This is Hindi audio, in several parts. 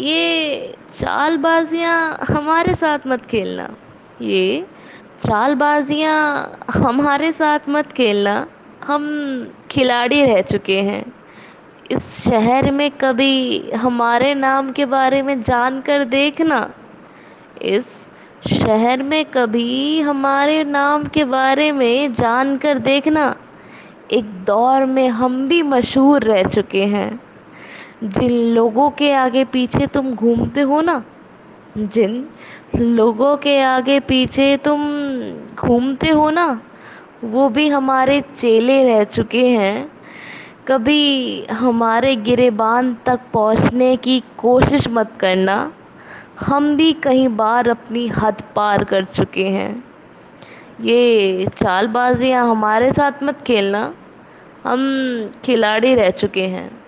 ये चालबाजियाँ हमारे साथ मत खेलना। ये चालबाजियाँ हमारे साथ मत खेलना। हम खिलाड़ी रह चुके हैं। इस शहर में कभी हमारे नाम के बारे में जान कर देखना। इस शहर में कभी हमारे नाम के बारे में जान कर देखना। एक दौर में हम भी मशहूर रह चुके हैं। जिन लोगों के आगे पीछे तुम घूमते हो ना, जिन लोगों के आगे पीछे तुम घूमते हो ना, वो भी हमारे चेले रह चुके हैं। कभी हमारे गिरेबान तक पहुँचने की कोशिश मत करना। हम भी कई बार अपनी हद पार कर चुके हैं। ये चालबाजियाँ हमारे साथ मत खेलना, हम खिलाड़ी रह चुके हैं।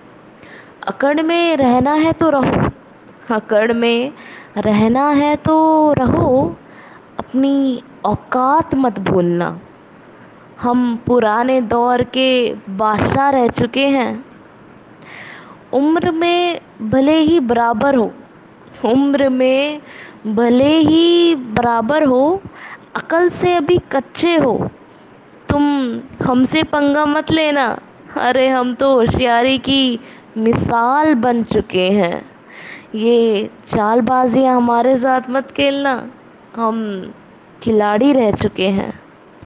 अकड़ में रहना है तो रहो। अकड़ में रहना है तो रहो। अपनी औकात मत भूलना। हम पुराने दौर के बादशाह रह चुके हैं। उम्र में भले ही बराबर हो। उम्र में भले ही बराबर हो। अकल से अभी कच्चे हो। तुम हमसे पंगा मत लेना। अरे हम तो होशियारी की मिसाल बन चुके हैं। ये चालबाजियाँ हमारे साथ मत खेलना। हम खिलाड़ी रह चुके हैं।